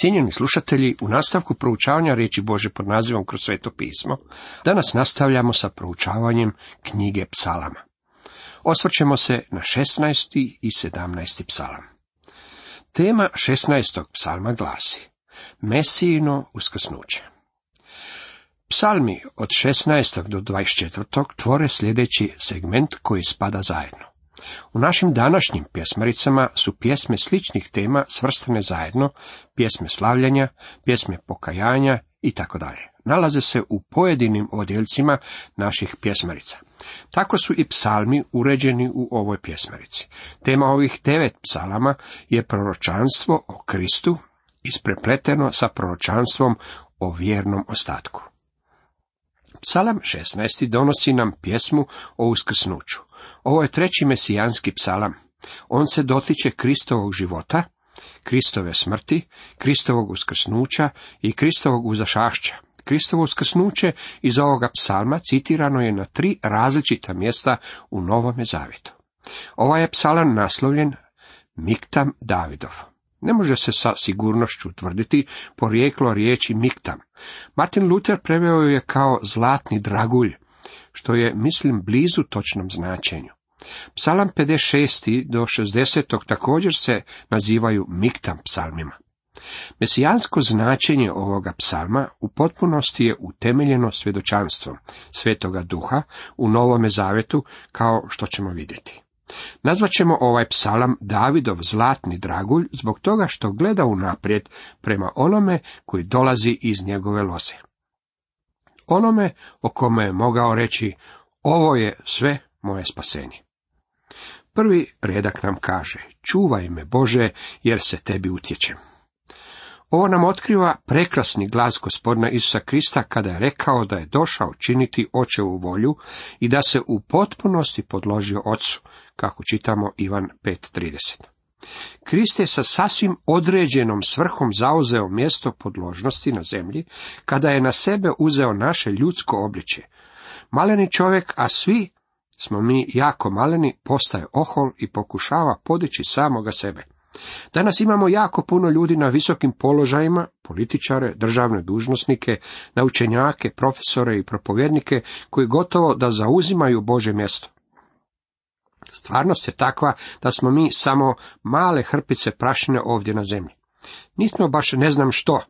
Cijenjeni slušatelji, u nastavku proučavanja riječi Bože pod nazivom kroz sveto pismo, danas nastavljamo sa proučavanjem knjige psalama. Osvrćemo se na 16. i 17. psalam. Tema 16. psalma glasi Mesijino uskrsnuće. Psalmi od 16. do 24. tvore sljedeći segment koji spada zajedno. U našim današnjim pjesmaricama su pjesme sličnih tema svrstane zajedno, pjesme slavljenja, pjesme pokajanja i tako dalje. Nalaze se u pojedinim odjeljcima naših pjesmarica. Tako su i psalmi uređeni u ovoj pjesmarici. Tema ovih devet psalama je proročanstvo o Kristu, isprepleteno sa proročanstvom o vjernom ostatku. Psalam 16. donosi nam pjesmu o uskrsnuću. Ovo je treći mesijanski psalam. On se dotiče Kristovog života, Kristove smrti, Kristovog uskrsnuća i Kristovog uzašašća. Kristovo uskrsnuće iz ovoga psalma citirano je na tri različita mjesta u Novome Zavjetu. Ovaj je psalam naslovljen Miktam Davidov. Ne može se sa sigurnošću tvrditi porijeklo riječi miktam. Martin Luther preveo je kao zlatni dragulj, što je, mislim, blizu točnom značenju. Psalam 56. do 60. također se nazivaju miktam psalmima. Mesijansko značenje ovoga psalma u potpunosti je utemeljeno svjedočanstvom Svetoga Duha u Novome Zavetu, kao što ćemo vidjeti. Nazvat ćemo ovaj psalam Davidov zlatni dragulj zbog toga što gleda unaprijed prema onome koji dolazi iz njegove loze. Onome o kome je mogao reći, ovo je sve moje spasenje. Prvi redak nam kaže, čuvaj me Bože, jer se tebi utječem. Ovo nam otkriva prekrasni glas gospodina Isusa Krista kada je rekao da je došao činiti očevu volju i da se u potpunosti podložio ocu, kako čitamo Ivan 5.30. Krist je sa sasvim određenom svrhom zauzeo mjesto podložnosti na zemlji, kada je na sebe uzeo naše ljudsko obličje. Maleni čovjek, a svi smo mi jako maleni, postaje ohol i pokušava podići samoga sebe. Danas imamo jako puno ljudi na visokim položajima, političare, državne dužnosnike, naučenjake, profesore i propovjednike, koji gotovo da zauzimaju Bože mjesto. Stvarnost je takva da smo mi samo male hrpice prašine ovdje na zemlji. Nismo baš ne znam što.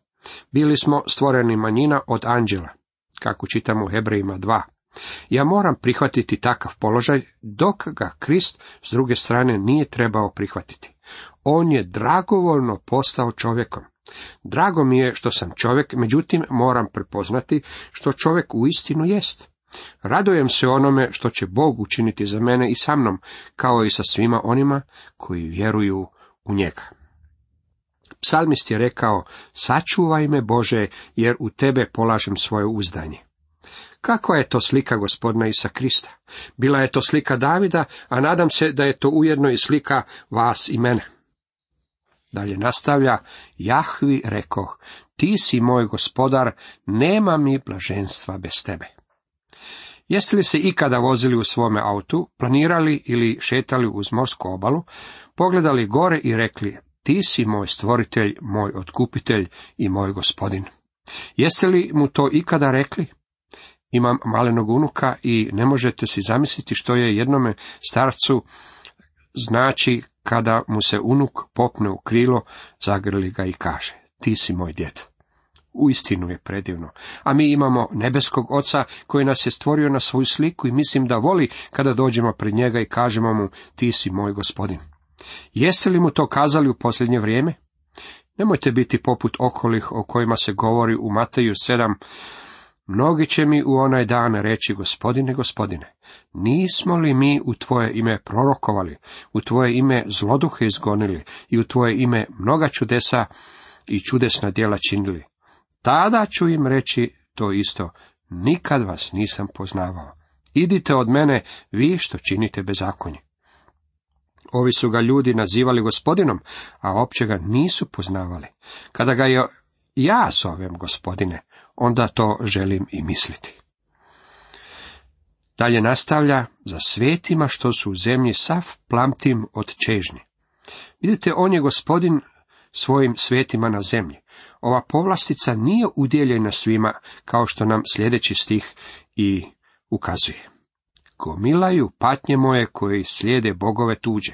Bili smo stvoreni manjina od anđela, kako čitamo u Hebrejima 2. Ja moram prihvatiti takav položaj, dok ga Krist s druge strane nije trebao prihvatiti. On je dragovoljno postao čovjekom. Drago mi je što sam čovjek, međutim moram prepoznati što čovjek u istinu jest. Radojem se onome što će Bog učiniti za mene i sa mnom, kao i sa svima onima koji vjeruju u njega. Psalmist je rekao, sačuvaj me Bože, jer u tebe polažem svoje uzdanje. Kakva je to slika gospodina Isa Krista? Bila je to slika Davida, a nadam se da je to ujedno i slika vas i mene. Dalje nastavlja, Jahvi rekoh, ti si moj gospodar, nema mi blaženstva bez tebe. Jeste li se ikada vozili u svome autu, planirali ili šetali uz morsku obalu, pogledali gore i rekli, ti si moj stvoritelj, moj otkupitelj i moj gospodin? Jeste li mu to ikada rekli? Imam malenog unuka i ne možete si zamisliti što je jednome starcu znači kada mu se unuk popne u krilo, zagrli ga i kaže, ti si moj djed. Uistinu je predivno. A mi imamo nebeskog oca koji nas je stvorio na svoju sliku i mislim da voli kada dođemo pred njega i kažemo mu, ti si moj gospodin. Jeste li mu to kazali u posljednje vrijeme? Nemojte biti poput okolih o kojima se govori u Mateju 7, Mnogi će mi u onaj dan reći, gospodine, gospodine, nismo li mi u tvoje ime prorokovali, u tvoje ime zloduhe izgonili i u tvoje ime mnoga čudesa i čudesna djela činili? Tada ću im reći to isto, nikad vas nisam poznavao. Idite od mene, vi što činite bezakonje. Ovi su ga ljudi nazivali gospodinom, a opće ga nisu poznavali. Kada ga je ja zovem gospodine, onda to želim i misliti. Dalje nastavlja, za svetima što su u zemlji sav plamtim od čežnje. Vidite, on je gospodin svojim svetima na zemlji. ova povlastica nije udjeljena svima, kao što nam sljedeći stih i ukazuje. Gomilaju patnje moje koji slijede bogove tuđe.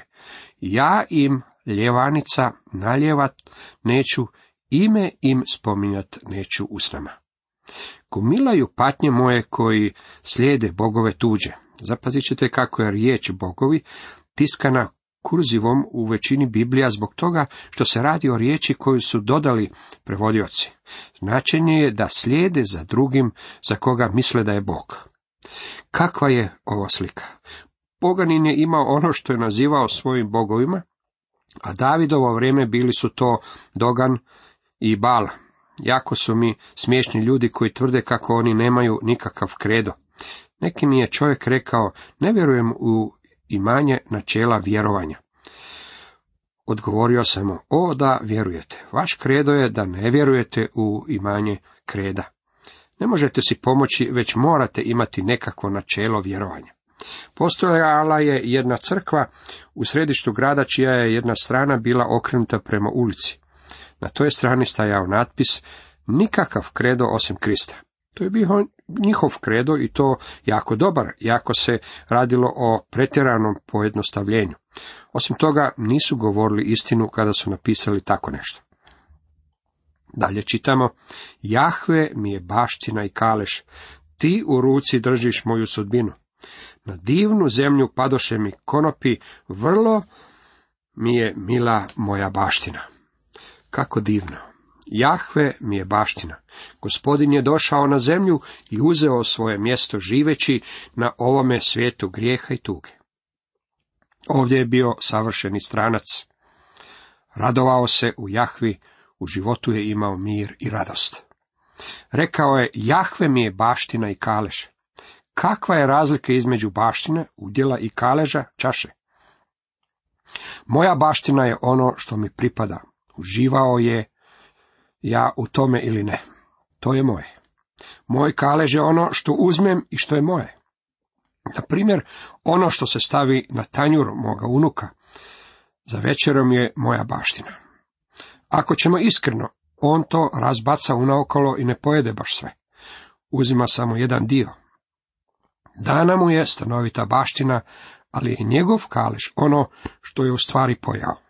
Ja im ljevanica naljevat neću, ime im spominjat neću usnama. Gomilaju patnje moje koji slijede bogove tuđe. Zapazit ćete kako je riječ bogovi tiskana kurzivom u većini Biblija zbog toga što se radi o riječi koju su dodali prevodioci. Značenje je da slijede za drugim za koga misle da je Bog. Kakva je ovo slika? Boganin je imao ono što je nazivao svojim bogovima, a Davidovo vrijeme bili su to Dogan i Bal. Jako su mi smiješni ljudi koji tvrde kako oni nemaju nikakav kredo. Neki mi je čovjek rekao, ne vjerujem u imanje načela vjerovanja. Odgovorio sam mu, o da vjerujete. Vaš kredo je da ne vjerujete u imanje kreda. Ne možete si pomoći, već morate imati nekakvo načelo vjerovanja. Postojala je jedna crkva u središtu grada čija je jedna strana bila okrenuta prema ulici. Na toj strani stajao natpis nikakav kredo osim Krista. To je bio njihov kredo i to jako dobar, jako se radilo o pretjeranom pojednostavljenju. Osim toga, nisu govorili istinu kada su napisali tako nešto. Dalje čitamo, Jahve mi je baština i kaleš, ti u ruci držiš moju sudbinu. Na divnu zemlju padoše mi konopi, vrlo mi je mila moja baština. Kako divno. Jahve mi je baština. Gospodin je došao na zemlju i uzeo svoje mjesto živeći na ovome svijetu grijeha i tuge. Ovdje je bio savršeni stranac. Radovao se u Jahvi, u životu je imao mir i radost. Rekao je, Jahve mi je baština i kaleš. Kakva je razlika između baštine, udjela i kaleža, čaše? Moja baština je ono što mi pripada. Uživao je ja u tome ili ne. To je moje. Moj kalež je ono što uzmem i što je moje. Na primjer, ono što se stavi na tanjur moga unuka, za večerom je moja baština. Ako ćemo iskreno, on to razbaca unaokolo i ne pojede baš sve. Uzima samo jedan dio. Dana mu je stanovita baština, ali je njegov kalež ono što je u stvari pojao.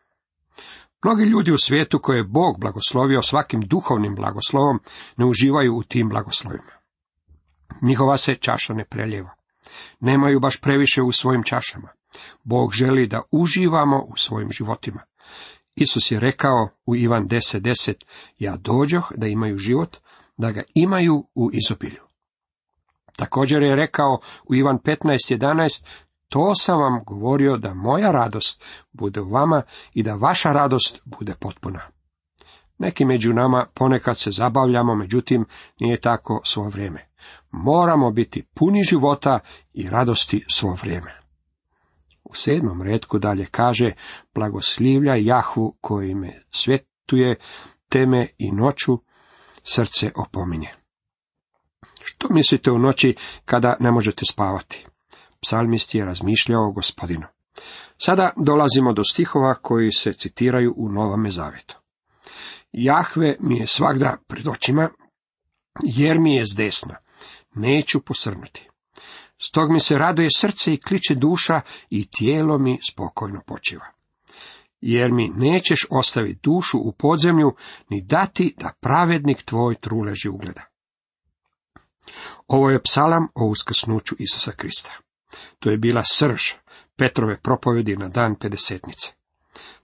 Mnogi ljudi u svijetu koje je Bog blagoslovio svakim duhovnim blagoslovom ne uživaju u tim blagoslovima. Njihova se čaša ne preljeva. Nemaju baš previše u svojim čašama. Bog želi da uživamo u svojim životima. Isus je rekao u Ivan 10.10, 10, ja dođoh da imaju život, da ga imaju u izobilju. Također je rekao u Ivan 15.11, to sam vam govorio da moja radost bude u vama i da vaša radost bude potpuna. Neki među nama ponekad se zabavljamo, međutim nije tako svo vrijeme. Moramo biti puni života i radosti svo vrijeme. U sedmom redku dalje kaže, blagoslivlja Jahvu koji me svjetuje, teme i noću srce opominje. Što mislite u noći kada ne možete spavati? Psalmist je razmišljao o gospodinu. Sada dolazimo do stihova koji se citiraju u Novome Zavetu. Jahve mi je svakda pred očima, jer mi je s desna. Neću posrnuti. Stog mi se raduje srce i kliče duša i tijelo mi spokojno počiva. Jer mi nećeš ostaviti dušu u podzemlju, ni dati da pravednik tvoj truleži ugleda. Ovo je psalam o uskrsnuću Isusa Krista. To je bila srž Petrove propovedi na dan pedesetnice.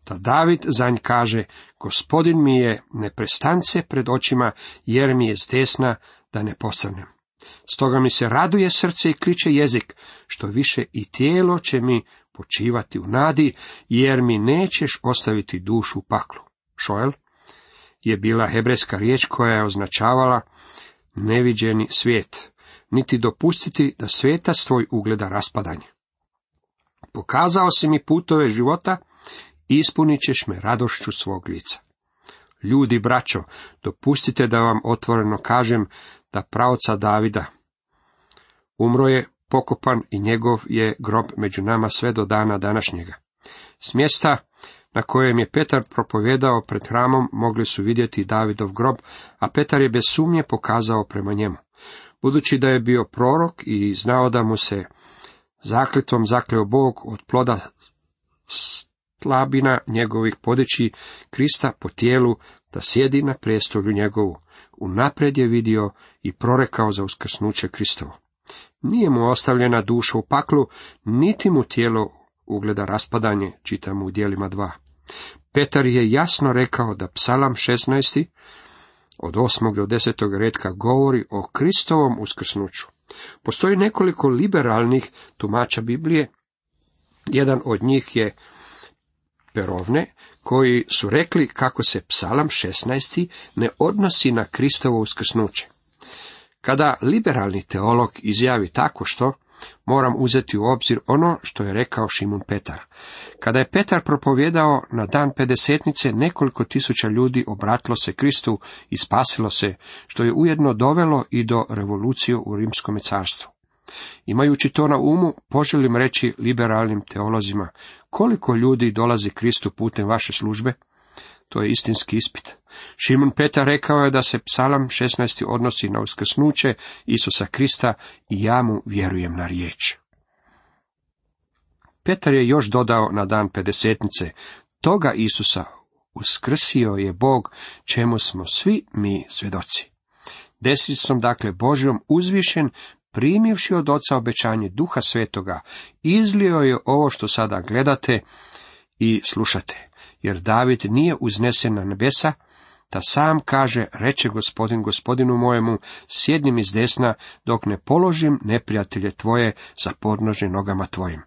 Da David za nj kaže, gospodin mi je neprestance pred očima, jer mi je zdesna da ne posrnem. Stoga mi se raduje srce i kliče jezik, što više i tijelo će mi počivati u nadi, jer mi nećeš ostaviti dušu u paklu. Šoel je bila hebrejska riječ koja je označavala neviđeni svijet, niti dopustiti da svetac tvoj ugleda raspadanje. Pokazao si mi putove života, ispunit ćeš me radošću svog lica. Ljudi, braćo, dopustite da vam otvoreno kažem da pravca Davida umro je pokopan i njegov je grob među nama sve do dana današnjega. S mjesta na kojem je Petar propovjedao pred hramom mogli su vidjeti Davidov grob, a Petar je bez sumnje pokazao prema njemu. Budući da je bio prorok i znao da mu se zakljetvom zakleo Bog od ploda slabina njegovih podeći Krista po tijelu da sjedi na prestolju njegovu, unaprijed je vidio i prorekao za uskrsnuće Kristovo. Nije mu ostavljena duša u paklu, niti mu tijelo ugleda raspadanje, čitamo u dijelima dva. Petar je jasno rekao da psalam 16. od 8. do 10. redka govori o Kristovom uskrsnuću. Postoji nekoliko liberalnih tumača Biblije. Jedan od njih je Perovne, koji su rekli kako se psalam 16. ne odnosi na Kristovo uskrsnuće. Kada liberalni teolog izjavi tako što, moram uzeti u obzir ono što je rekao Šimun Petar. Kada je Petar propovjedao na dan pedesetnice, nekoliko tisuća ljudi obratilo se Kristu i spasilo se, što je ujedno dovelo i do revolucije u rimskom carstvu. Imajući to na umu, poželim reći liberalnim teolozima, koliko ljudi dolazi Kristu putem vaše službe? To je istinski ispit. Šimun Petar rekao je da se psalam 16. odnosi na uskrsnuće Isusa Krista i ja mu vjerujem na riječ. Petar je još dodao na dan pedesetnice, toga Isusa uskrsio je Bog, čemu smo svi mi svjedoci. Desnicom, dakle, Božjom uzvišen, primivši od oca obećanje duha svetoga, izlio je ovo što sada gledate i slušate. Jer David nije uznesen na nebesa, da sam kaže, reče gospodin gospodinu mojemu, sjednim iz desna, dok ne položim neprijatelje tvoje za podnože nogama tvojim.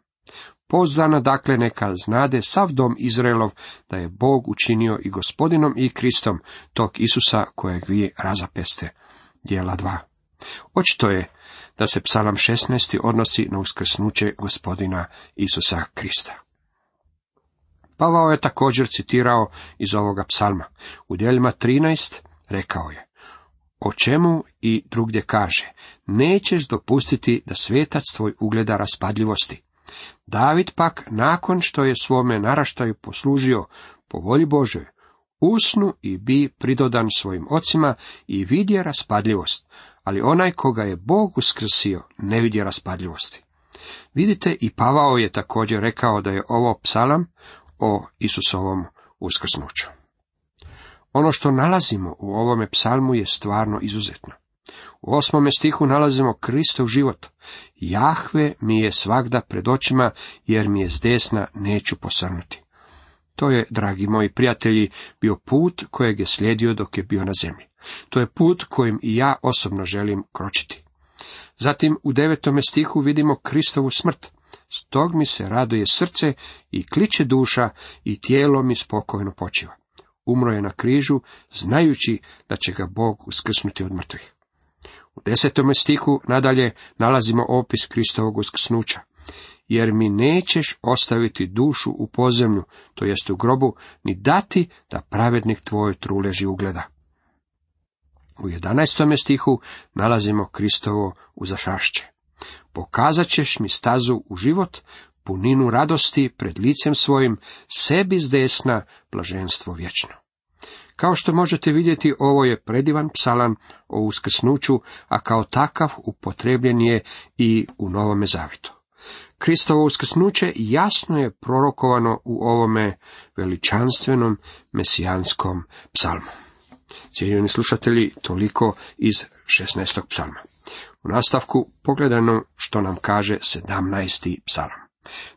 Pozdana dakle neka znade sav dom Izraelov, da je Bog učinio i gospodinom i Kristom, tog Isusa kojeg vi razapeste. Dijela 2. Očito je da se psalam 16. odnosi na uskrsnuće gospodina Isusa Krista. Pavao je također citirao iz ovoga psalma. U dijeljima 13 rekao je, o čemu i drugdje kaže, nećeš dopustiti da svetac tvoj ugleda raspadljivosti. David pak, nakon što je svome naraštaju poslužio po volji Bože, usnu i bi pridodan svojim ocima i vidje raspadljivost, ali onaj koga je Bog uskrsio ne vidje raspadljivosti. Vidite, i Pavao je također rekao da je ovo psalam o Isusovom uskrsnuću. Ono što nalazimo u ovome psalmu je stvarno izuzetno. U osmome stihu nalazimo Kristov život. Jahve mi je svagda pred očima, jer mi je s desna neću posrnuti. To je, dragi moji prijatelji, bio put kojeg je slijedio dok je bio na zemlji. To je put kojim i ja osobno želim kročiti. Zatim u devetome stihu vidimo Kristovu smrt. Stog mi se raduje srce i kliče duša i tijelo mi spokojno počiva. Umro je na križu, znajući da će ga Bog uskrsnuti od mrtvih. U desetome stihu nadalje nalazimo opis Kristovog uskrsnuća. Jer mi nećeš ostaviti dušu u pozemlju, to jest u grobu, ni dati da pravednik tvoj truleži ugleda. U jedanestome stihu nalazimo Kristovo uzašašće. Pokazat ćeš mi stazu u život, puninu radosti pred licem svojim, sebi s desna, blaženstvo vječno. Kao što možete vidjeti, ovo je predivan psalan o uskrsnuću, a kao takav upotrebljen je i u Novome Zavitu. Kristovo uskrsnuće jasno je prorokovano u ovome veličanstvenom mesijanskom psalmu. Cijenjeni slušatelji, toliko iz 16. psalma. U nastavku pogledano što nam kaže 17. psalam.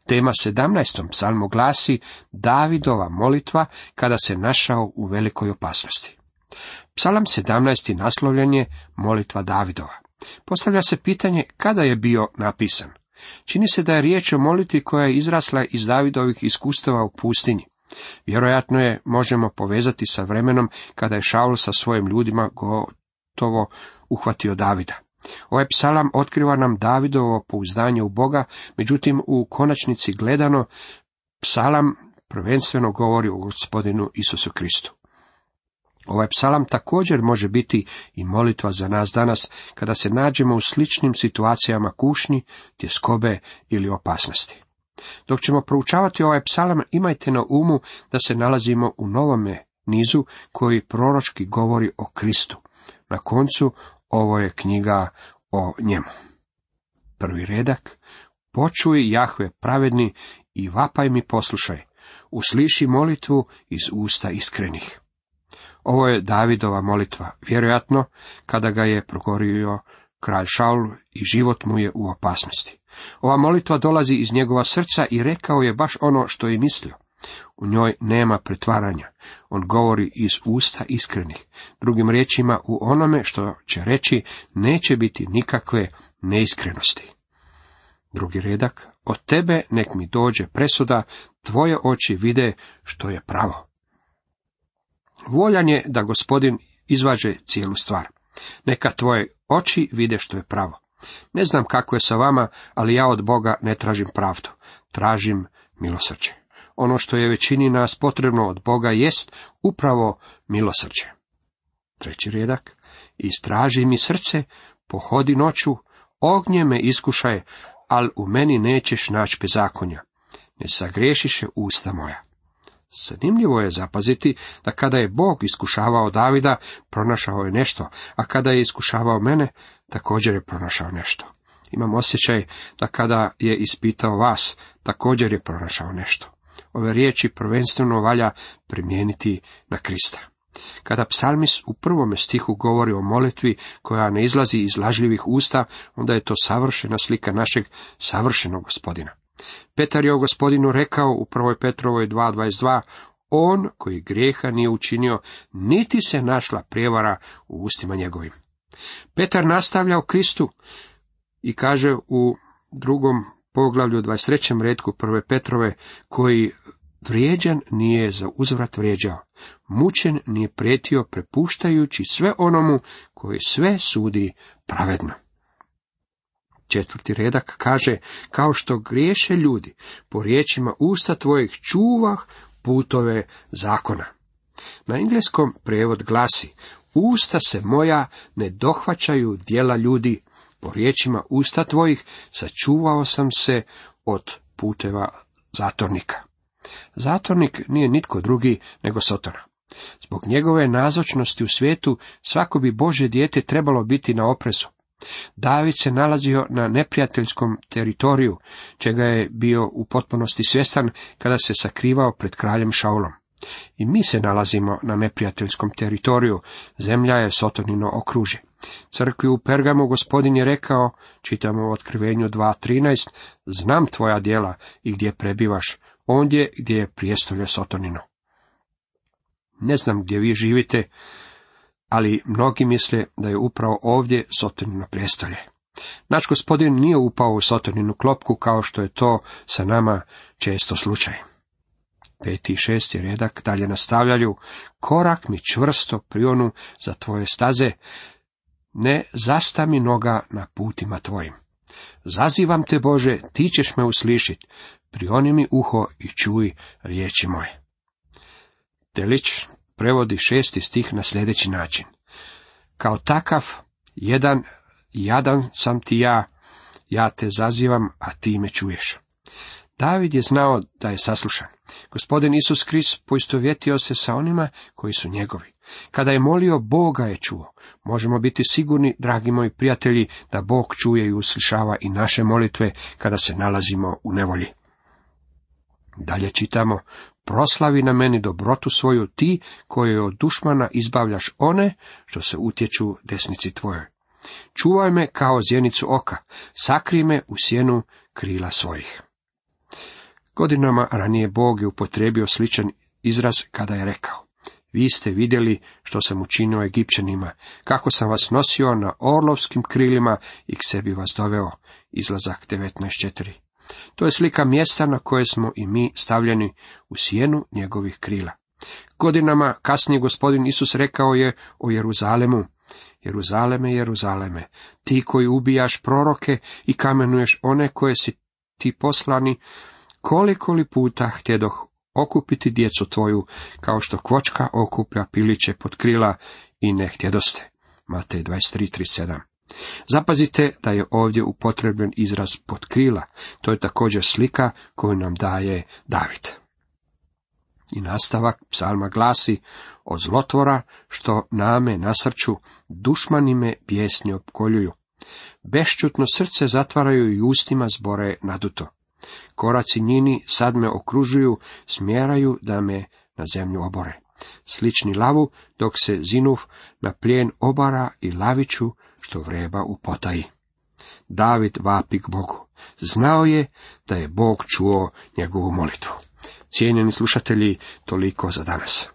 Tema 17. psalmu glasi Davidova molitva kada se našao u velikoj opasnosti. Psalam 17. naslovljen je molitva Davidova. Postavlja se pitanje kada je bio napisan. Čini se da je riječ o molitvi koja je izrasla iz Davidovih iskustava u pustinji. Vjerojatno je možemo povezati sa vremenom kada je Šaul sa svojim ljudima gotovo uhvatio Davida. Ovaj psalam otkriva nam Davidovo pouzdanje u Boga, međutim u konačnici gledano, psalam prvenstveno govori o gospodinu Isusu Kristu. Ovaj psalam također može biti i molitva za nas danas, kada se nađemo u sličnim situacijama kušnji, tjeskobe ili opasnosti. Dok ćemo proučavati ovaj psalam, imajte na umu da se nalazimo u novome nizu koji proročki govori o Kristu. Na koncu ovo je knjiga o njemu. Prvi redak. Počuj Jahve pravedni i vapaj mi poslušaj. Usliši molitvu iz usta iskrenih. Ovo je Davidova molitva, vjerojatno kada ga je progorio kralj Šaul i život mu je u opasnosti. Ova molitva dolazi iz njegova srca i rekao je baš ono što je mislio. U njoj nema pretvaranja. On govori iz usta iskrenih. Drugim riječima, u onome što će reći neće biti nikakve neiskrenosti. Drugi redak, od tebe nek mi dođe presuda, tvoje oči vide što je pravo. Voljan je da gospodin izvaže cijelu stvar. Neka tvoje oči vide što je pravo. Ne znam kako je sa vama, ali ja od Boga ne tražim pravdu. Tražim milosrđe. Ono što je većini nas potrebno od Boga jest upravo milosrđe. Treći redak. Istraži mi srce, pohodi noću, ognje me iskušaj, al u meni nećeš naći bezakonja. Ne sagrešiše usta moja. Zanimljivo je zapaziti da kada je Bog iskušavao Davida, pronašao je nešto, a kada je iskušavao mene, također je pronašao nešto. Imam osjećaj da kada je ispitao vas, također je pronašao nešto. Ove riječi prvenstveno valja primijeniti na Krista. Kada psalmis u prvome stihu govori o molitvi koja ne izlazi iz lažljivih usta, onda je to savršena slika našeg savršenog gospodina. Petar je o gospodinu rekao u prvoj Petrovoj 2.22, on koji grijeha nije učinio, niti se našla prijevara u ustima njegovim. Petar nastavlja o Kristu i kaže u drugom poglavlju 23. redku prve Petrove, koji vrijeđan nije za uzvrat vrijeđao, mučen nije prijetio prepuštajući sve onomu koji sve sudi pravedno. Četvrti redak kaže, kao što griješe ljudi, po riječima usta tvojih čuvah putove zakona. Na engleskom prevod glasi, usta se moja ne dohvaćaju dijela ljudi, po riječima usta tvojih sačuvao sam se od puteva zatornika. Zatornik nije nitko drugi nego Sotona. Zbog njegove nazočnosti u svijetu svako bi Bože dijete trebalo biti na oprezu. David se nalazio na neprijateljskom teritoriju, čega je bio u potpunosti svjestan kada se sakrivao pred kraljem Šaulom. I mi se nalazimo na neprijateljskom teritoriju, zemlja je sotonino okruže. Crkvi u Pergamu gospodin je rekao, čitamo u otkrivenju 2.13, znam tvoja djela i gdje prebivaš, ondje gdje je prijestolje sotonino. Ne znam gdje vi živite, ali mnogi misle da je upravo ovdje Sotonino prijestolje. Naš gospodin nije upao u Sotoninu klopku kao što je to sa nama često slučaj. Peti i šesti redak dalje nastavljaju, korak mi čvrsto prionu za tvoje staze, ne zasta mi noga na putima tvojim. Zazivam te Bože, ti ćeš me uslišit, prioni mi uho i čuj riječi moje. Delić prevodi šesti stih na sljedeći način. Kao takav, jedan, jadan sam ti ja, ja te zazivam, a ti me čuješ. David je znao da je saslušan. Gospodin Isus Krist poistovjetio se sa onima koji su njegovi. Kada je molio, Boga je čuo. Možemo biti sigurni, dragi moji prijatelji, da Bog čuje i uslišava i naše molitve kada se nalazimo u nevolji. Dalje čitamo, proslavi na meni dobrotu svoju ti koje od dušmana izbavljaš one što se utječu desnici tvojoj. Čuvaj me kao zjenicu oka, sakri me u sjenu krila svojih. Godinama ranije Bog je upotrebio sličan izraz kada je rekao, vi ste vidjeli što sam učinio Egipćanima, kako sam vas nosio na orlovskim krilima i k sebi vas doveo. Izlazak 19.4. To je slika mjesta na koje smo i mi stavljeni u sjenu njegovih krila. Godinama kasnije gospodin Isus rekao je o Jeruzalemu, Jeruzaleme, Jeruzaleme, ti koji ubijaš proroke i kamenuješ one koje si ti poslani, koliko li puta htjedoh okupiti djecu tvoju, kao što kvočka okuplja piliće pod krila i ne htjedoste. Matej 23.37 Zapazite da je ovdje upotrebljen izraz krila. To je također slika koju nam daje David. I nastavak psalma glasi, od zlotvora što name nasrću, dušmani me bijesni opkoljuju. Bešćutno srce zatvaraju i ustima zbore naduto. Koraci njini sad me okružuju, smjeraju da me na zemlju obore. Slični lavu, dok se zinuv na plijen obara i laviću, što vreba u potaji. David vapi k Bogu. Znao je da je Bog čuo njegovu molitvu. Cijenjeni slušatelji, toliko za danas.